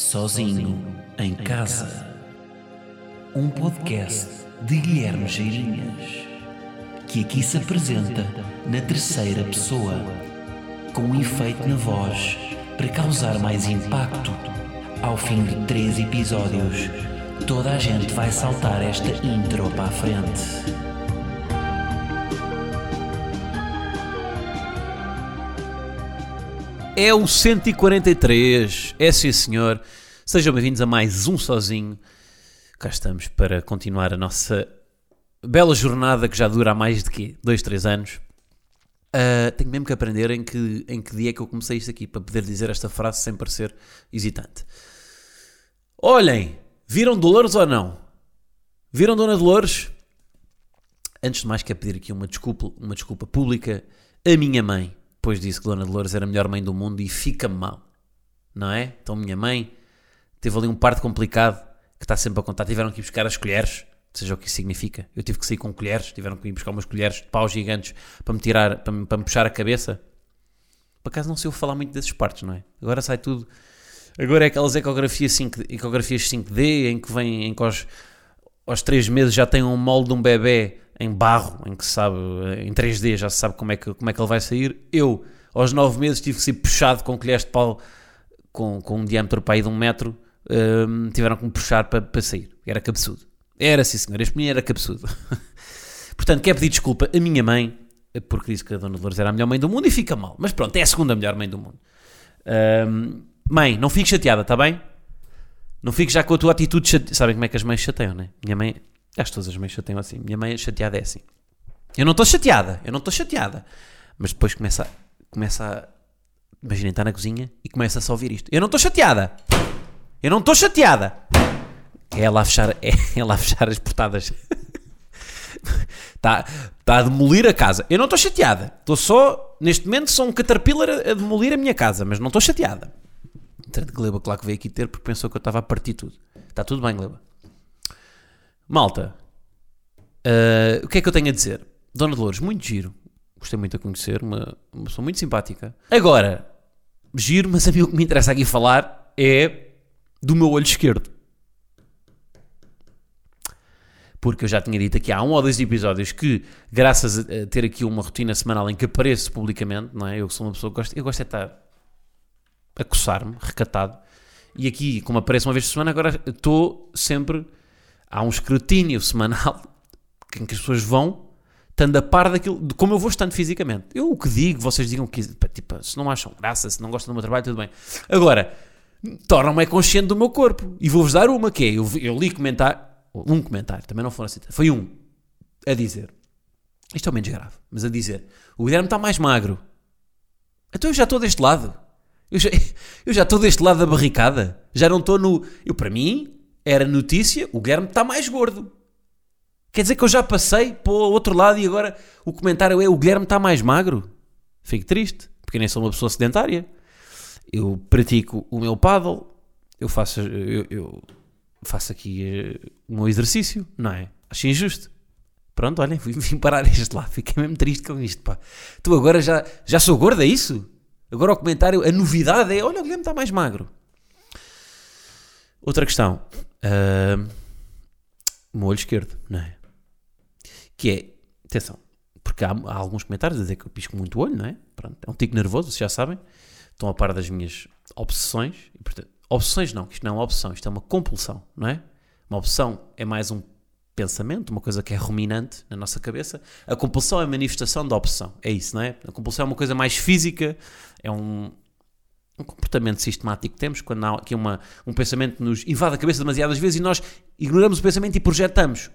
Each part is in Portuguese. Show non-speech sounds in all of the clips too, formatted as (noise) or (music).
Sozinho em Casa. Um podcast de Guilherme Geirinhas, que aqui se apresenta na terceira pessoa, com um efeito na voz para causar mais impacto. Ao fim de três episódios, toda a gente vai saltar esta intro para a frente. É o 143. É sim, senhor. Sejam bem-vindos a mais um Sozinho. Cá estamos para continuar a nossa bela jornada que já dura há mais de quê? Dois, três anos. Ah, tenho mesmo que aprender em que, em que dia é que eu comecei isto aqui para poder dizer esta frase sem parecer hesitante. Olhem, viram Dolores ou não? Viram Dona Dolores? Antes de mais, quero pedir aqui uma desculpa, uma desculpa pública à minha mãe, pois disse que Dona Dolores era a melhor mãe do mundo e fica-me mal, não é? Então, minha mãe teve ali um parto complicado que está sempre a contar. Tiveram que ir buscar as colheres, seja o que isso significa. Eu tive que sair com colheres, tiveram que ir buscar umas colheres de pau gigantes para me tirar, para me, para me puxar a cabeça. Por acaso não sei eu falar muito desses partos, não é? Agora sai tudo. Agora é aquelas ecografias, 5, ecografias 5D em que vem em que aos, aos 3 meses já tem um molde de um bebê em barro, em que se sabe, em 3D já se sabe como é que, como é que ele vai sair. Eu, aos 9 meses, tive que ser puxado com colheres de pau com, com um diâmetro para aí de um metro. Hum, tiveram que me puxar para, para sair. Era cabeçudo. Era, sim senhor. Este menino era cabeçudo. (laughs) Portanto, quero pedir desculpa à minha mãe, porque disse que a Dona Dolores era a melhor mãe do mundo e fica mal. Mas pronto, é a segunda melhor mãe do mundo. Hum, mãe, não fiques chateada, está bem? Não fiques já com a tua atitude chateada. Sabem como é que as mães chateiam, não é? Minha mãe, acho que todas as mães chateiam assim. Minha mãe chateada é assim. Eu não estou chateada, eu não estou chateada. Mas depois começa, começa a. Imaginem, está na cozinha e começa-se a ouvir isto. Eu não estou chateada! Eu não estou chateada! É ela a fechar, (laughs) é ela a fechar as portadas. Está tá a demolir a casa. Eu não estou chateada. Estou só, neste momento, sou um caterpillar a, a demolir a minha casa, mas não estou chateada. Entretanto, Gleba, claro que veio aqui ter porque pensou que eu estava a partir tudo. Está tudo bem, Gleba. Malta, ah, o que é que eu tenho a dizer? Dona Dolores, muito giro. Gostei muito de conhecer, uma, uma pessoa muito simpática. Agora, giro, mas a mim o que me interessa aqui falar é do meu olho esquerdo. Porque eu já tinha dito aqui há um ou dois episódios que, graças a ter aqui uma rotina semanal em que apareço publicamente, não é? Eu sou uma pessoa que gosto, eu gosto de estar a coçar-me, recatado. E aqui, como apareço uma vez por semana, agora estou sempre. Há um escrutínio semanal (laughs) em que as pessoas vão estando a par daquilo, de como eu vou estando fisicamente. Eu o que digo, vocês digam que tipo, se não acham graça, se não gostam do meu trabalho, tudo bem. Agora, tornam-me consciente do meu corpo. E vou-vos dar uma que é: eu, eu li comentário, um comentário, também não foram assim, foi um, a dizer. Isto é o menos grave, mas a dizer: o Guilherme está mais magro. Então eu já estou deste lado. Eu já, (laughs) eu já estou deste lado da barricada. Já não estou no. Eu, para mim, era notícia: o Guilherme está mais gordo. Quer dizer que eu já passei para o outro lado e agora o comentário é: o Guilherme está mais magro. Fico triste, porque nem sou uma pessoa sedentária. Eu pratico o meu paddle, eu faço, eu, eu faço aqui eh, o meu exercício, não é? Acho injusto. Pronto, olhem, vim, parar este lado, fiquei mesmo triste com isto, pá. Tu agora já, já sou gorda, é isso? Agora o comentário, a novidade é: olha, o Guilherme está mais magro. Outra questão. ah, o meu olho esquerdo, não é? Que é, atenção, porque há, há alguns comentários a dizer que eu pisco muito o olho, não é? Pronto, é um tico nervoso, vocês já sabem. Estão a par das minhas obsessões. E, portanto, obsessões não, isto não é uma obsessão, isto é uma compulsão, não é? Uma obsessão é mais um pensamento, uma coisa que é ruminante na nossa cabeça. A compulsão é a manifestação da obsessão, é isso, não é? A compulsão é uma coisa mais física, é um, um comportamento sistemático que temos quando há aqui uma, um pensamento nos invade a cabeça demasiadas vezes e nós ignoramos o pensamento e projetamos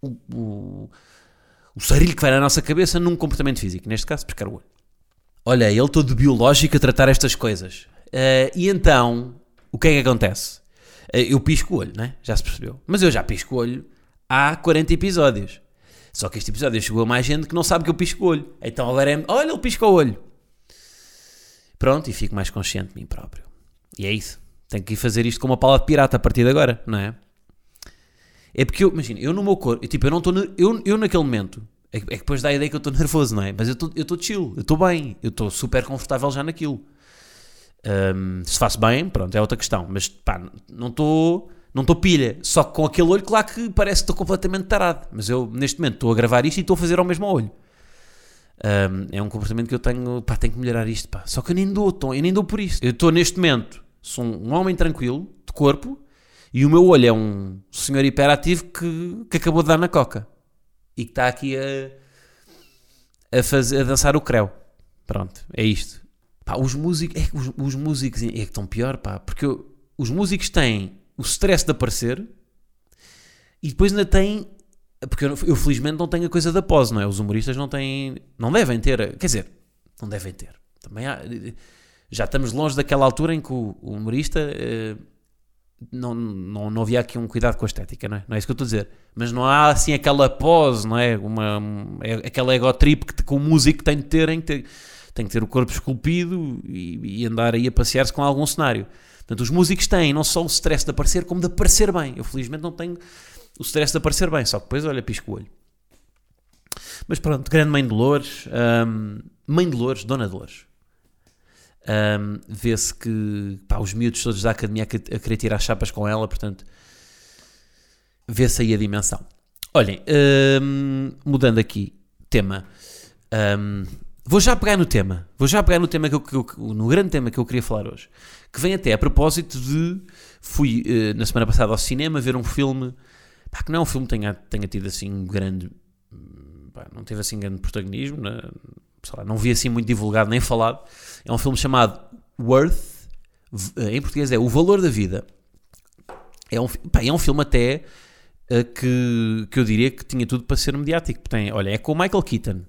o, o, o sarilho que vai na nossa cabeça num comportamento físico, neste caso, pescar o olho. Olha, ele todo biológico a tratar estas coisas. Eh, e então, o que é que acontece? Eh, eu pisco o olho, né? Já se percebeu. Mas eu já pisco o olho há 40 episódios. Só que este episódio chegou a mais gente que não sabe que eu pisco o olho. Então agora é. Olha, ele pisca o olho. Pronto, e fico mais consciente de mim próprio. E é isso. Tenho que ir fazer isto com uma pala de pirata a partir de agora, não é? É porque eu, imagina, eu no meu corpo, eu, tipo, eu não estou, eu, eu naquele momento, é, é que depois dá a ideia que eu estou (laughs) nervoso, não é? Mas eu estou chill, eu estou bem, eu estou super confortável já naquilo. Um, se faço bem, pronto, é outra questão. Mas pá, não estou não estou pilha. Só que com aquele olho, claro que parece que estou completamente tarado. Mas eu, neste momento, estou a gravar isto e estou a fazer ao mesmo olho. Um, é um comportamento que eu tenho, pá, tenho que melhorar isto, pá. Só que eu nem dou, tô, eu nem dou por isto. Eu estou neste momento, sou um homem tranquilo, de corpo, e o meu olho é um senhor hiperativo que, que acabou de dar na coca. E que está aqui a, a, fazer, a dançar o creu. Pronto, é isto. Pá, os músicos, é, os, os músicos é que estão pior, pá, porque eu, os músicos têm o stress de aparecer e depois ainda têm porque eu, eu, felizmente não tenho a coisa da pose, não é? Os humoristas não têm, não devem ter, quer dizer, não devem ter. Também há, já estamos longe daquela altura em que o, o humorista eh, não, não, não havia aqui um cuidado com a estética, não é? Não é isso que eu estou a dizer. Mas não há assim aquela pose, não é? Uma, é aquela ego trip que, que o músico tem de ter, em ter, tem que ter o corpo esculpido e, e andar aí a passear-se com algum cenário. Portanto, os músicos têm não só o stress de aparecer, como de aparecer bem. Eu felizmente não tenho o stress de aparecer bem, só que depois, olha, pisco o olho. Mas pronto, grande Mãe Dolores, um, Mãe Dolores, Dona Dolores. Um, Vê-se que pá, os miúdos todos da academia a, querer tirar chapas com ela, portanto, vê-se aí a dimensão. Olhem, um, mudando aqui tema, um, vou já pegar no tema, vou já pegar no tema que eu, que eu, no grande tema que eu queria falar hoje, que vem até a propósito de fui uh, na semana passada ao cinema ver um filme Pá, que não é um filme que tenha, tenha tido assim grande. Pá, não teve assim grande protagonismo, né? Lá, não vi assim muito divulgado nem falado. É um filme chamado Worth, eh, em português é O Valor da Vida. É um, pá, é um filme até uh, que, que eu diria que tinha tudo para ser mediático. Tem, olha, é com o Michael Keaton,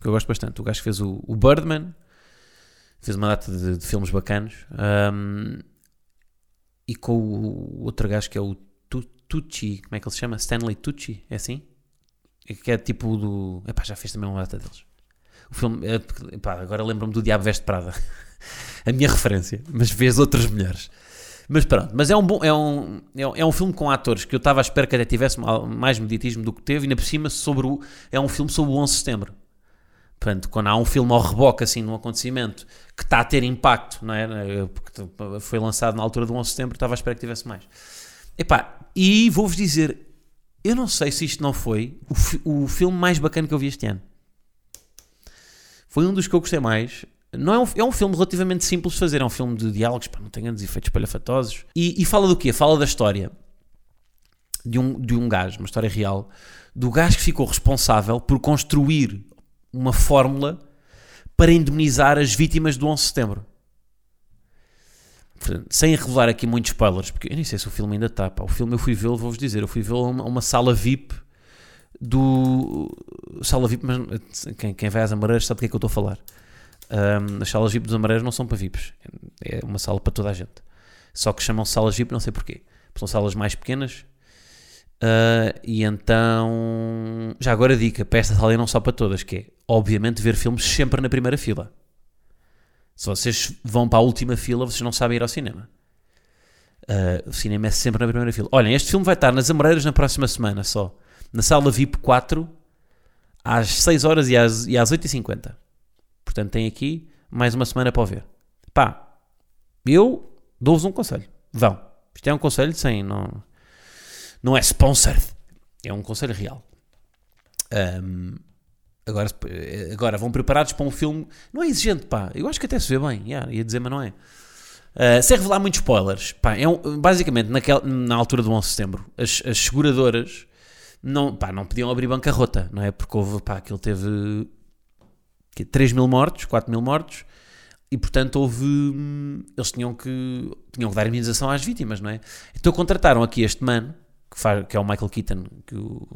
que eu gosto bastante. O gajo que fez o, o Birdman, fez uma data de, de filmes bacanos. Um, e com o outro gajo que é o Tucci, como é que ele se chama? Stanley Tucci, é assim? Que é tipo do. Epá, já fez também uma data deles. O filme. Epá, agora lembro-me do Diabo Veste Prada. (laughs) a minha referência. Mas fez outras melhores. Mas pronto, mas é um bom. É um, é um filme com atores que eu estava à espera que até tivesse mais mediatismo do que teve, e ainda por cima sobre o. É um filme sobre o 11 de setembro. Portanto, quando há um filme ao reboque assim num acontecimento que está a ter impacto, não é? Porque foi lançado na altura do 11 de setembro, estava à espera que tivesse mais. Epá, e vou-vos dizer, eu não sei se isto não foi o, o filme mais bacana que eu vi este ano. Foi um dos que eu gostei mais. Não é, um, é um filme relativamente simples de fazer, é um filme de diálogos, pá, não tem grandes efeitos palhafatosos. E, e fala do quê? Fala da história de um, de um gajo, uma história real, do gajo que ficou responsável por construir uma fórmula para indemnizar as vítimas do 11 de setembro sem revelar aqui muitos spoilers, porque eu nem sei se o filme ainda está. Pá. O filme eu fui vê-lo, vou-vos dizer, eu fui vê-lo a uma, uma, sala VIP do. Sala VIP, mas quem, quem vai às Amareiras sabe do que é que eu estou a falar. Um, as salas VIP dos Amareiras não são para VIPs, é uma sala para toda a gente. Só que chamam-se salas VIP, não sei porquê. São salas mais pequenas. Uh, e então, já agora a dica para esta sala e não só para todas, que é obviamente ver filmes sempre na primeira fila. Se vocês vão para a última fila, vocês não sabem ir ao cinema. Uh, o cinema é sempre na primeira fila. Olhem, este filme vai estar nas Amoreiras na próxima semana só. Na sala VIP 4, às 6 horas e às, e às 8h50. Portanto, tem aqui mais uma semana para ver. Pá, eu dou-vos um conselho. Vão. Isto é um conselho sem. Não, não é sponsored. É um conselho real. Um, Agora, agora vão preparados para um filme. Não é exigente, pá. Eu acho que até se vê bem. Yeah, ia dizer, mas não é. Uh, sem revelar muitos spoilers, pá, é um, basicamente naquela, na altura do 11 de setembro, as, as seguradoras não, pá, não podiam abrir bancarrota, não é? Porque houve, pá, aquilo teve 3 mil mortos, 4 mil mortos, e portanto houve. Eles tinham que, tinham que dar indenização às vítimas, não é? Então contrataram aqui este mano que, faz, que é o Michael Keaton, que o,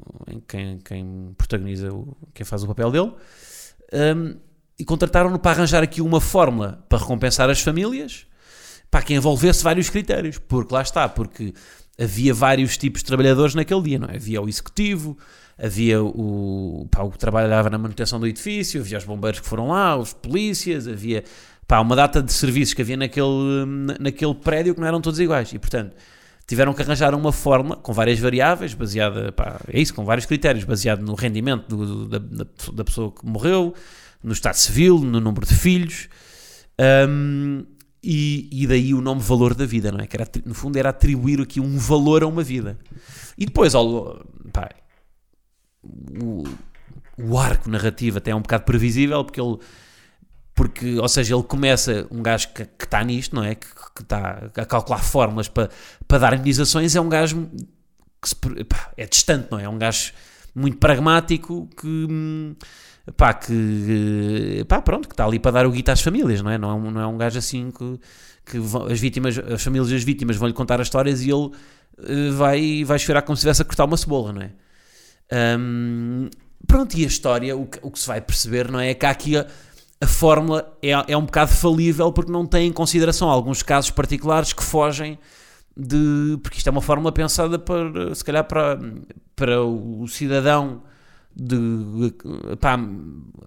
quem, quem protagoniza, o, quem faz o papel dele, um, e contrataram-no para arranjar aqui uma fórmula para recompensar as famílias, para que envolvesse vários critérios, porque lá está, porque havia vários tipos de trabalhadores naquele dia, não é? Havia o executivo, havia o, pá, o que trabalhava na manutenção do edifício, havia os bombeiros que foram lá, os polícias, havia pá, uma data de serviços que havia naquele, naquele prédio que não eram todos iguais, e portanto tiveram que arranjar uma forma com várias variáveis, baseada, pá, é isso, com vários critérios, baseado no rendimento do, da, da, pessoa que morreu, no estado civil, no número de filhos. Um, E, e daí o nome valor da vida, não é? Que era, no fundo era atribuir aqui um valor a uma vida. E depois, pá, o, o arco narrativo até é um bocado previsível, porque ele porque, ou seja, ele começa, um gajo que, está nisto, não é? Que, está a calcular fórmulas para, para dar indenizações, é um gajo que se, pá, é distante, não é? É um gajo muito pragmático que, pá, que, pá, pronto, que está ali para dar o guito às famílias, não é? Não é um, não é um gajo assim que, que vão, as vítimas, as famílias das vítimas vão-lhe contar as histórias e ele uh, vai, vai chorar como se estivesse a cortar uma cebola, não é? Um, pronto, e a história, o que, o que se vai perceber, não é? É que há aqui a, a fórmula é, é um bocado falível porque não tem em consideração alguns casos particulares que fogem de. Porque isto é uma fórmula pensada para, se calhar, para, para o cidadão de, pá,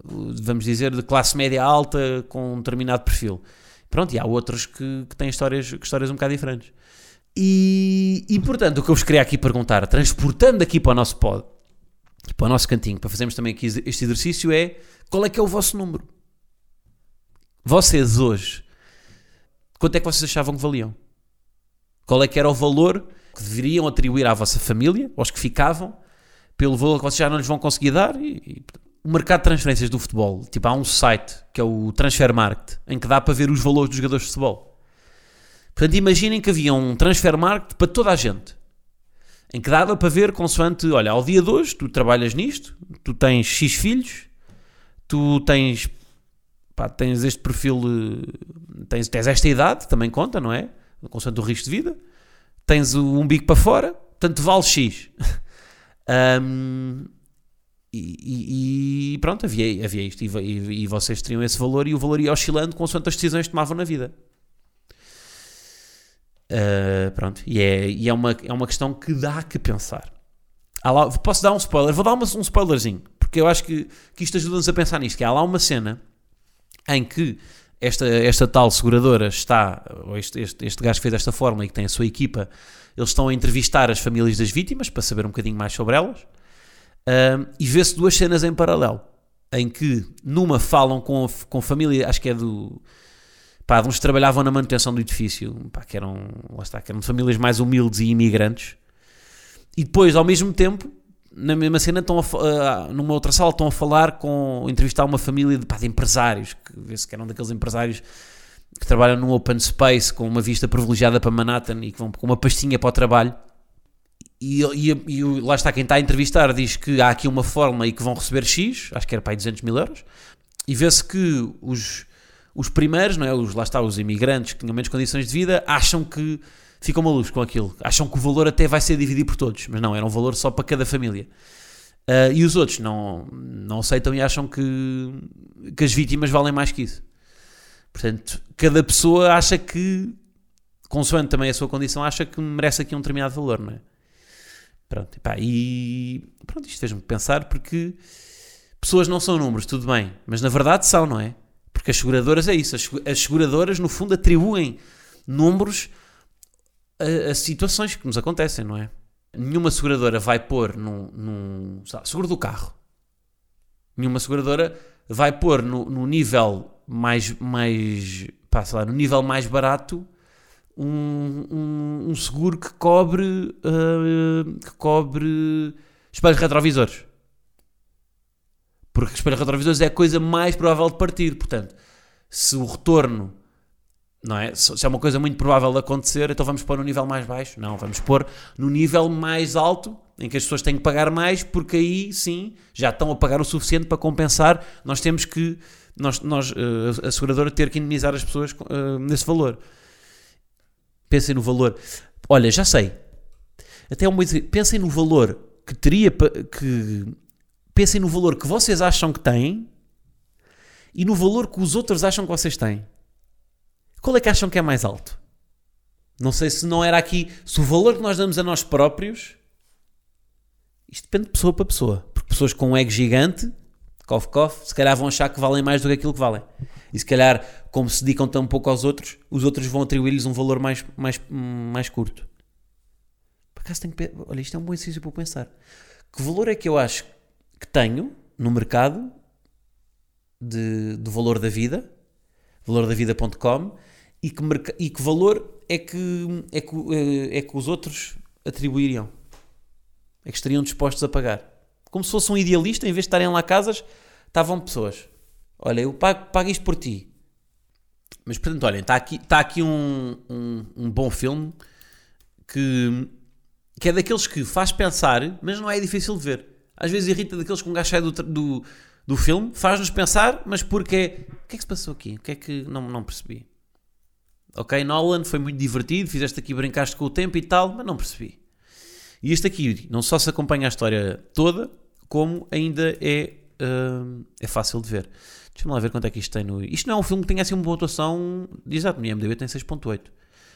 vamos dizer, de classe média alta com um determinado perfil. Pronto, e há outros que, que têm histórias, histórias um bocado diferentes. E, e, portanto, o que eu vos queria aqui perguntar, transportando aqui para o nosso pod, para o nosso cantinho, para fazermos também aqui este exercício, é qual é que é o vosso número? Vocês hoje, quanto é que vocês achavam que valiam? Qual é que era o valor que deveriam atribuir à vossa família, aos que ficavam, pelo valor que vocês já não lhes vão conseguir dar? E, e, o mercado de transferências do futebol, tipo, há um site que é o Transfer Market, em que dá para ver os valores dos jogadores de futebol. Portanto, imaginem que havia um Transfer Market para toda a gente. Em que dava para ver consoante, olha, ao dia de hoje tu trabalhas nisto, tu tens X filhos, tu tens pá, tens este perfil, eh, tens, tens esta idade, também conta, não é? Constante o risco de vida, tens o umbigo para fora, portanto vale X. (laughs) um, e, e, pronto, havia, havia isto, e, e, e, vocês teriam esse valor, e o valor ia oscilando consoante as decisões que tomavam na vida. Uh, pronto, e, é, e é, uma, é uma questão que dá que pensar. Lá, posso dar um spoiler? Vou dar uma, um spoilerzinho, porque eu acho que, que isto ajuda-nos a pensar nisto, que há lá uma cena em que esta, esta tal seguradora está, ou este, este, este gajo fez esta forma e que tem a sua equipa, eles estão a entrevistar as famílias das vítimas para saber um bocadinho mais sobre elas, um, e vê-se duas cenas em paralelo, em que numa falam com, com família, acho que é do. Pá, de uns que trabalhavam na manutenção do edifício, pá, que eram, lá está, que eram famílias mais humildes e imigrantes, e depois, ao mesmo tempo, na mesma cena, estão a, numa outra sala, estão a falar com, entrevistar uma família de, pá, de empresários, que vê-se que eram daqueles empresários que trabalham num open space com uma vista privilegiada para Manhattan e que vão com uma pastinha para o trabalho. E, e, e, lá está quem está a entrevistar diz que há aqui uma forma e que vão receber X, acho que era para aí 200 mil euros, e vê-se que os, os primeiros, não é? os, lá está, os imigrantes que tinham menos condições de vida, acham que ficam malucos com aquilo. Acham que o valor até vai ser dividido por todos, mas não, era um valor só para cada família. Uh, e os outros não, não aceitam e acham que, que as vítimas valem mais que isso. Portanto, cada pessoa acha que, consoante também a sua condição, acha que merece aqui um determinado valor, não é? Pronto, epá, e pronto, isto fez-me pensar porque pessoas não são números, tudo bem, mas na verdade são, não é? Porque as seguradoras é isso, as seguradoras no fundo atribuem números a, a, situações que nos acontecem, não é? Nenhuma seguradora vai pôr num, num seguro do carro. Nenhuma seguradora vai pôr no, no nível mais, mais pá, lá, no nível mais barato um, um, um seguro que cobre uh, que cobre espelhos retrovisores. Porque espelhos retrovisores é a coisa mais provável de partir. Portanto, se o retorno não é? Se é uma coisa muito provável de acontecer, então vamos pôr no nível mais baixo? Não, vamos pôr no nível mais alto, em que as pessoas têm que pagar mais, porque aí sim já estão a pagar o suficiente para compensar. Nós temos que, nós, nós uh, a seguradora, ter que indemnizar as pessoas uh, nesse valor. Pensem no valor. Olha, já sei. Até uma pensem no valor que teria que pensem no valor que vocês acham que têm e no valor que os outros acham que vocês têm. Qual é que acham que é mais alto? Não sei se não era aqui. Se o valor que nós damos a nós próprios. Isto depende de pessoa para pessoa. Porque pessoas com um ego gigante, cof, cof, se calhar vão achar que valem mais do que aquilo que valem. E se calhar, como se dedicam tão pouco aos outros, os outros vão atribuir-lhes um valor mais, mais, mais curto. Por acaso tenho que. Olha, isto é um bom exercício para pensar. Que valor é que eu acho que tenho no mercado de, do valor da vida, valordavida.com, e que, e que valor é que, é, que, eh, é que os outros atribuiriam? É que estariam dispostos a pagar? Como se fosse um idealista, em vez de estarem lá casas, estavam pessoas. Olha, eu pago, pago isto por ti. Mas, portanto, olhem, está aqui, está aqui um, um, um bom filme que, que é daqueles que faz pensar, mas não é difícil de ver. Às vezes irrita daqueles que um gajo sai do, do, do filme, faz-nos pensar, mas porque é. O que é que se passou aqui? O que é que. Não, não percebi. Ok, Nolan foi muito divertido, fizeste aqui, brincaste com o tempo e tal, mas não percebi. E este aqui não só se acompanha a história toda, como ainda é, hum, é fácil de ver. Deixa-me lá ver quanto é que isto tem no. Isto não é um filme que tenha assim uma pontuação. Exato, no IMDb tem 6.8.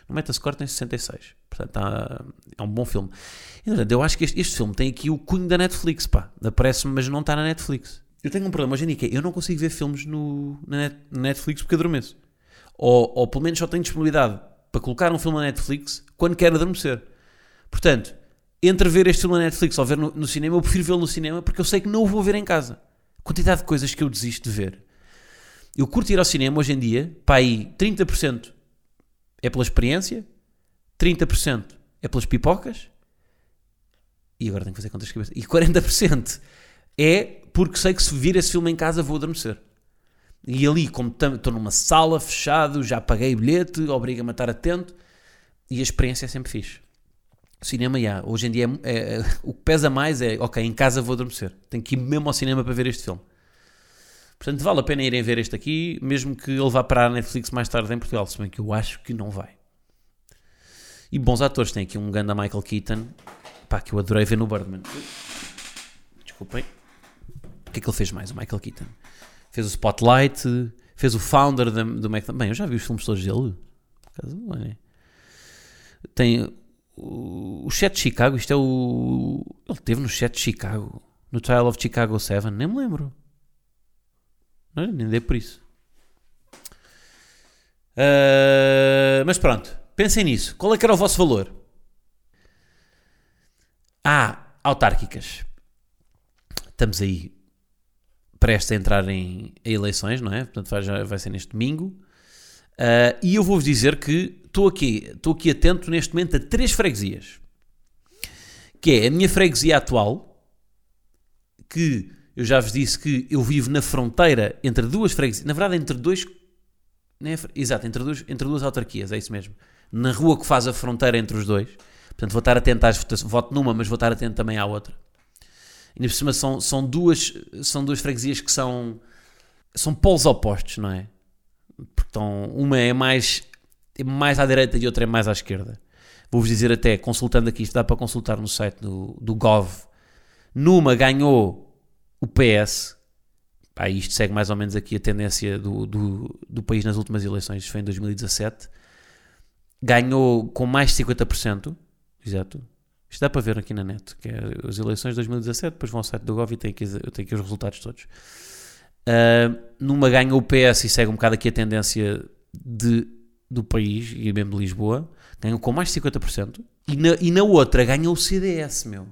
No Metascore tem 66. Portanto, tá- é um bom filme. Entretanto, eu acho que este, este filme tem aqui o cunho da Netflix, pá. Aparece-me, mas não está na Netflix. Eu tenho um problema hoje em dia que é, eu não consigo ver filmes no, na Net- Netflix porque adormeço. Ou, ou pelo menos só tenho disponibilidade para colocar um filme na Netflix quando quero adormecer. Portanto, entre ver este filme na Netflix ou ver no, no cinema, eu prefiro vê-lo no cinema porque eu sei que não o vou ver em casa. Quantidade de coisas que eu desisto de ver. Eu curto ir ao cinema hoje em dia, pá, aí 30% é pela experiência, 30% é pelas pipocas, e agora tenho que fazer contas de cabeça, e 40% é porque sei que se vir esse filme em casa vou adormecer. E ali, como estou numa sala, fechado, já paguei bilhete, obriga-me a estar atento, e a experiência é sempre fixe. Cinema, já, hoje em dia, é, é- o que pesa mais é, ok, em casa vou adormecer. Tenho que ir mesmo ao cinema para ver este filme. Portanto, vale a pena irem ver este aqui, mesmo que ele vá para a Netflix mais tarde em Portugal, se bem que eu acho que não vai. E bons atores, tem aqui um ganda Michael Keaton, pá, que eu adorei ver no Birdman. Desculpem. O que é que ele fez mais, o Michael Keaton? Fez o Spotlight, fez o Founder da- do McDonald's. Bem, eu já vi os filmes todos dele. Por não é? Tem o, o Chat de Chicago, isto é o... Ele teve no Chat de Chicago, no Trial of Chicago 7, nem me lembro. Não, nem dei por isso. Ah, mas pronto, pensem nisso. Qual é que era o vosso valor? Ah, autárquicas. Estamos aí prestes a entrar em, eleições, não é? Portanto, vai, vai ser neste domingo. Ah, e eu vou-vos dizer que estou aqui, estou aqui atento neste momento a três freguesias. Que é a minha freguesia atual, que eu já vos disse que eu vivo na fronteira entre duas freguesias, na verdade entre dois, é fre- exato, entre, dois, entre duas autarquias, é isso mesmo. Na rua que faz a fronteira entre os dois. Portanto, vou estar atento às votações, voto numa, mas vou estar atento também à outra. Ainda por cima são, são, duas, são duas freguesias que são, são polos opostos, não é? Porque estão, uma é mais, é mais à direita e outra é mais à esquerda. Vou-vos dizer até, consultando aqui, isto dá para consultar no site do, do Gov. Numa ganhou o PS. Pá, isto segue mais ou menos aqui a tendência do, do, do país nas últimas eleições, foi em 2017. Ganhou com mais de 50%. Exato. Isto dá para ver aqui na net, que é as eleições de 2017, depois vão ao site do Gov e tem aqui, tenho aqui os resultados todos. Ah, numa ganha o PS e segue um bocado aqui a tendência de, do país e mesmo de Lisboa, ganhou com mais de 50%. E na, e na outra ganhou o CDS, meu.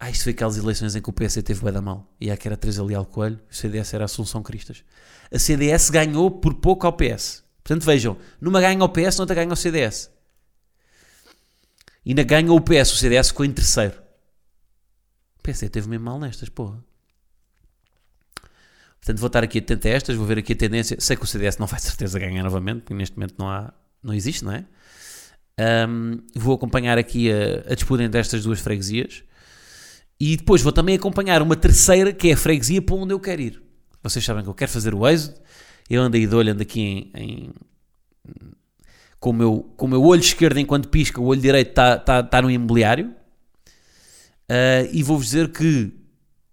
Ah, isto foi aquelas eleições em que o PS teve bué da mal. E a que era Teresa Leal Coelho, o CDS era Assunção Cristas. A CDS ganhou por pouco ao PS. Portanto, vejam, numa ganha o PS, noutra ganha o CDS. E na ganha o PS, o CDS ficou em terceiro. O PS teve mesmo mal nestas, porra. Portanto, vou estar aqui atento a estas, vou ver aqui a tendência. Sei que o CDS não vai de certeza ganhar novamente, porque neste momento não há, não existe, não é? Ahm, vou acompanhar aqui a, a disputa entre estas duas freguesias. E depois vou também acompanhar uma terceira, que é a freguesia para onde eu quero ir. Vocês sabem que eu quero fazer o êxodo. Eu ando aí de olho, ando aqui em, em- com, o meu, com o meu olho esquerdo enquanto pisca, o olho direito está tá, tá no imobiliário. Ah, e vou-vos dizer que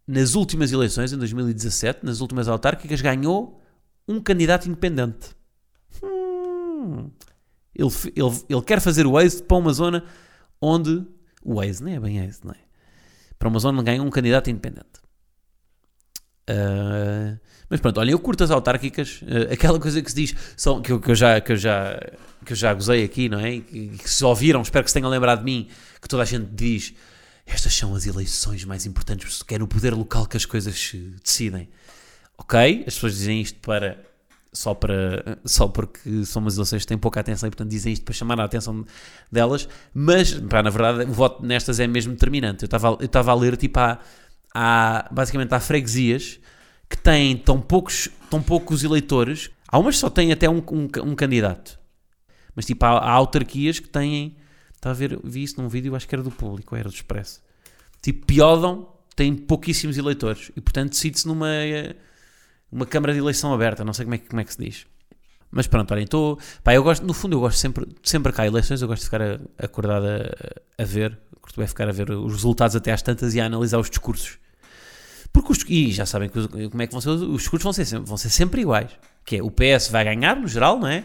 nas últimas eleições, em 2017, nas últimas autárquicas, ganhou um candidato independente. Hum. Ele, ele, ele quer fazer o êxodo para uma zona onde. O êxodo, não é bem êxodo, não é? Para uma zona onde ganhou um candidato independente. Ah, mas pronto, olhem, eu curto as autárquicas, ah, aquela coisa que se diz, são, que, eu, que, eu já, que, eu já, que eu já gozei aqui, não é? Que, que se ouviram, espero que se tenham lembrado de mim, que toda a gente diz: estas são as eleições mais importantes, porque é no poder local que as coisas decidem. Ok, as pessoas dizem isto para só, para, só porque são umas eleições que têm pouca atenção e, portanto, dizem isto para chamar a atenção delas. Mas, pá, na verdade, o voto nestas é mesmo determinante. Eu estava eu estava a ler, tipo, há, há, basicamente, há freguesias que têm tão poucos, tão poucos eleitores. Há umas que só têm até um, um, um candidato. Mas, tipo, há, há autarquias que têm. Estava a ver, vi isso num vídeo, acho que era do público, era do Expresso. Tipo, Piodam tem pouquíssimos eleitores e, portanto, decide-se numa uma câmara de eleição aberta, não sei como é, como é que se diz. Mas pronto, olhem, estou. Pá, eu gosto, no fundo, eu gosto sempre, sempre cá eleições, eu gosto de ficar acordado a, a ver, curto bem ficar a ver os resultados até às tantas e a analisar os discursos. Porque os, e já sabem que, como é que vão ser, os discursos vão ser, vão ser sempre iguais. Que é, o PS vai ganhar, no geral, não é?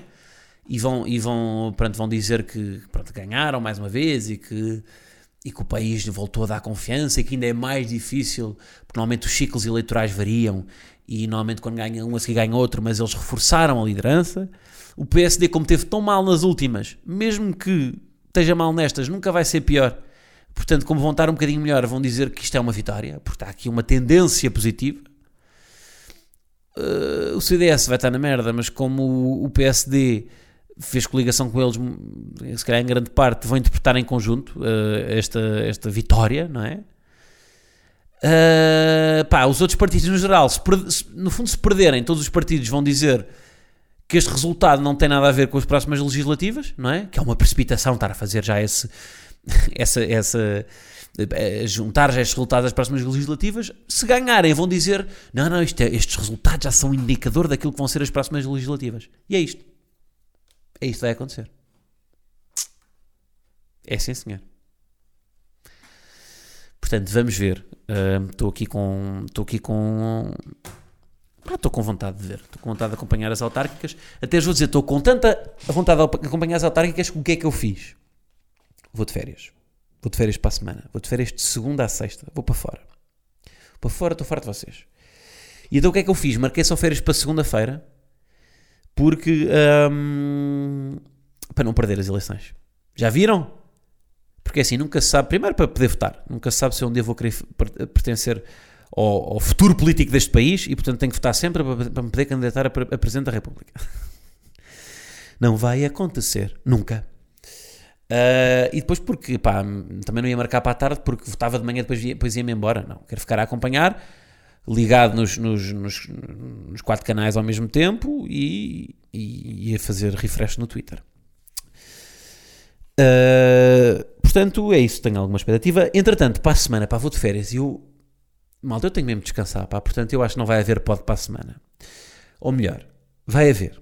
E vão, e vão, pronto, vão dizer que pronto, ganharam mais uma vez e que, e que o país voltou a dar confiança e que ainda é mais difícil, porque normalmente os ciclos eleitorais variam e normalmente quando ganha um a seguir ganha outro, mas eles reforçaram a liderança. O PSD, como teve tão mal nas últimas, mesmo que esteja mal nestas, nunca vai ser pior. Portanto, como vão estar um bocadinho melhor, vão dizer que isto é uma vitória, porque está aqui uma tendência positiva. Uh, o CDS vai estar na merda, mas como o PSD fez coligação com eles, se calhar em grande parte, vão interpretar em conjunto uh, esta, esta vitória, não é? Uh, pá, os outros partidos no geral, se, se, no fundo, se perderem, todos os partidos vão dizer que este resultado não tem nada a ver com as próximas legislativas, não é? Que é uma precipitação estar a fazer já esse, essa, essa eh, juntar já estes resultados às próximas legislativas. Se ganharem, vão dizer: não, não, é, estes resultados já são um indicador daquilo que vão ser as próximas legislativas. E é isto. É isto que vai acontecer. É sim, senhor. Portanto, vamos ver. Estou uh, aqui com. Estou aqui com. Estou com vontade de ver. Estou com vontade de acompanhar as autárquicas. Até vou dizer, estou com tanta vontade de acompanhar as autárquicas que o que é que eu fiz? Vou de férias. Vou de férias para a semana. Vou de férias de segunda a sexta. Vou para fora. Para fora, estou farto de vocês. E então o que é que eu fiz? Marquei só férias para segunda-feira porque. Um, para não perder as eleições. Já viram? Porque assim, nunca se sabe, primeiro para poder votar, nunca se sabe se um dia vou querer pertencer ao, ao, futuro político deste país e, portanto, tenho que votar sempre para, para me poder candidatar a, a Presidente da República. (laughs) Não vai acontecer, nunca. Uh, e depois porque, pá, também não ia marcar para a tarde porque votava de manhã depois, depois ia-me embora. Não, quero ficar a acompanhar, ligado nos, nos, nos, nos quatro canais ao mesmo tempo e, e ia fazer refresh no Twitter. Uh, portanto, é isso. Tenho alguma expectativa. Entretanto, para a semana, pá, vou de férias e eu. Malta, eu tenho mesmo de descansar, pá. Portanto, eu acho que não vai haver pod para a semana. Ou melhor, vai haver.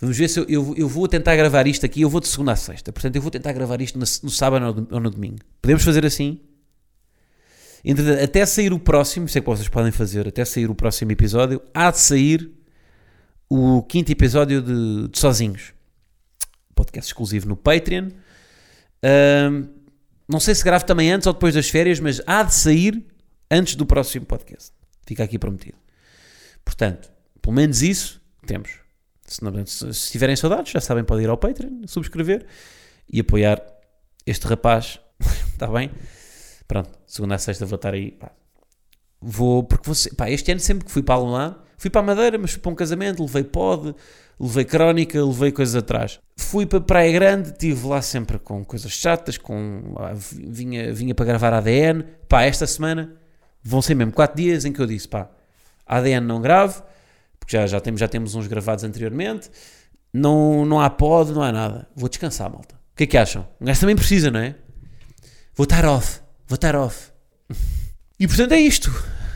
Vamos ver se eu, eu, eu, vou tentar gravar isto aqui. Eu vou de segunda a sexta. Portanto, eu vou tentar gravar isto no, no sábado ou no domingo. Podemos fazer assim? Entretanto, até sair o próximo, sei que vocês podem fazer, até sair o próximo episódio, há de sair o quinto episódio de, de Sozinhos podcast exclusivo no Patreon. Um, não sei se gravo também antes ou depois das férias, mas há de sair antes do próximo podcast. Fica aqui prometido. Portanto, pelo menos isso temos. Se, não, se, tiverem saudades, já sabem, podem ir ao Patreon, subscrever e apoiar este rapaz. Está (laughs) bem? Pronto, segunda a sexta vou estar aí. Pá. Vou, porque você, pá, este ano sempre que fui para lado, fui para a Madeira, mas fui para um casamento, levei pod, levei crónica, levei coisas atrás. Fui para Praia Grande, estive lá sempre com coisas chatas, com, vinha, vinha para gravar ADN. Pá, esta semana vão ser mesmo 4 dias em que eu disse, pá, ADN não grave, porque já, já, temos, já temos uns gravados anteriormente, não, não há pod, não há nada. Vou descansar, malta. O que é que acham? Um gajo também precisa, não é? Vou estar off, vou estar off. e portanto é isto.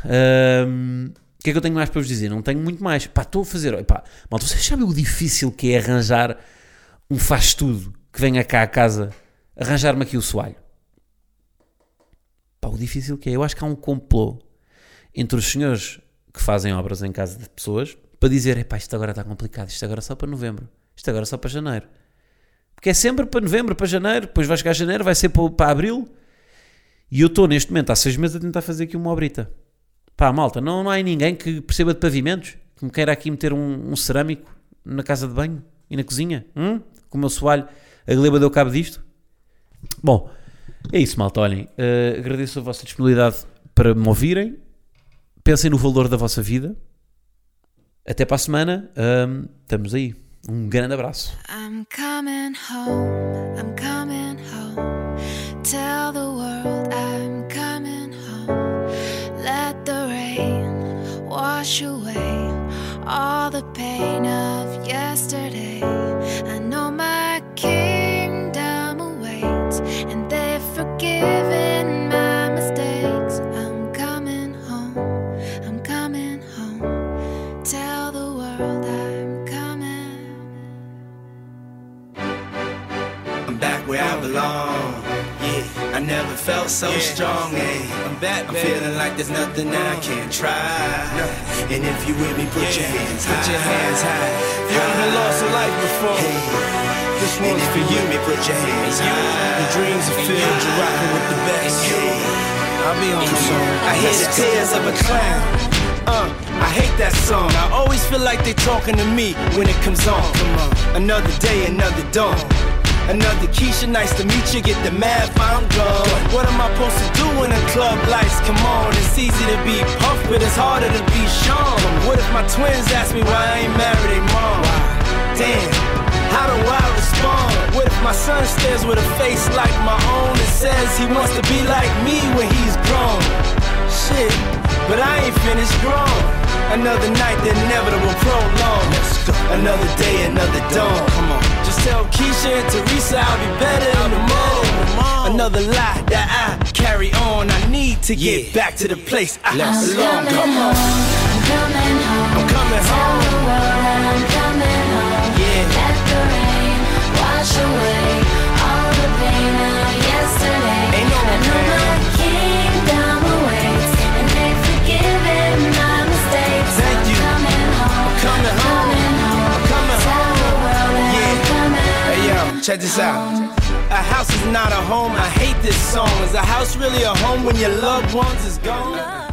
Um, que é que eu tenho mais para vos dizer? Não tenho muito mais. Pá, estou a fazer. Pá, malta, vocês sabem o difícil que é arranjar um faz-tudo que venha cá a casa arranjar-me aqui o soalho? Pá, o difícil que é. Eu acho que há um complô entre os senhores que fazem obras em casa de pessoas para dizer: pá, isto agora está complicado, isto agora só para novembro, isto agora só para janeiro. Porque é sempre para novembro, para janeiro, depois vai chegar janeiro, vai ser para, para abril. E eu estou neste momento há seis meses a tentar fazer aqui uma obrita. Pá, malta, não, não há ninguém que perceba de pavimentos, que me queira aqui meter um, um cerâmico na casa de banho e na cozinha, hum? com o meu soalho, a gleba deu cabo disto. Bom, é isso, malta, olhem, uh, agradeço a vossa disponibilidade para me ouvirem, pensem no valor da vossa vida, Até para a semana. Ahm, estamos aí. Um grande abraço. I'm coming home, I'm coming home. Tell the world I'm coming home. Let the rain wash away all the pain of yesterday. I know my kingdom awaits, and they've forgiven where I belong. Yeah, I never felt so strong. Yeah, I'm back. I'm feeling like there's nothing that I can't try. And if you with me, put your hands high. Put your hands high. You ever lost a life before? Hey. This one's for you me, put your hands high. The dreams are filled, you're rocking with the best. I'll be on soon. I hear the tears of a clown. Uh, I hate that song. I always feel like they're talking to me when it comes on. Come on. Another day, another dawn. Another Keisha, nice to meet you. Get the math, I'm gone. What am I supposed to do when the club lights come on? It's easy to be Puff, but it's harder to be Sean. What if my twins ask me why I ain't married their mom? Damn, how do I respond? What if my son stares with a face like my own and says he wants to be like me when he's grown? Shit, but I ain't finished grown. Another night, the inevitable prolong. Another day, another dawn. Come on. Tell Keisha and Teresa I'll be better in the morning. Another lie that I carry on. I need to get back to the place I belong. Come on. I'm coming home. I'm coming home. Check this out. A house is not a home. I hate this song. Is a house really a home when your loved ones is gone?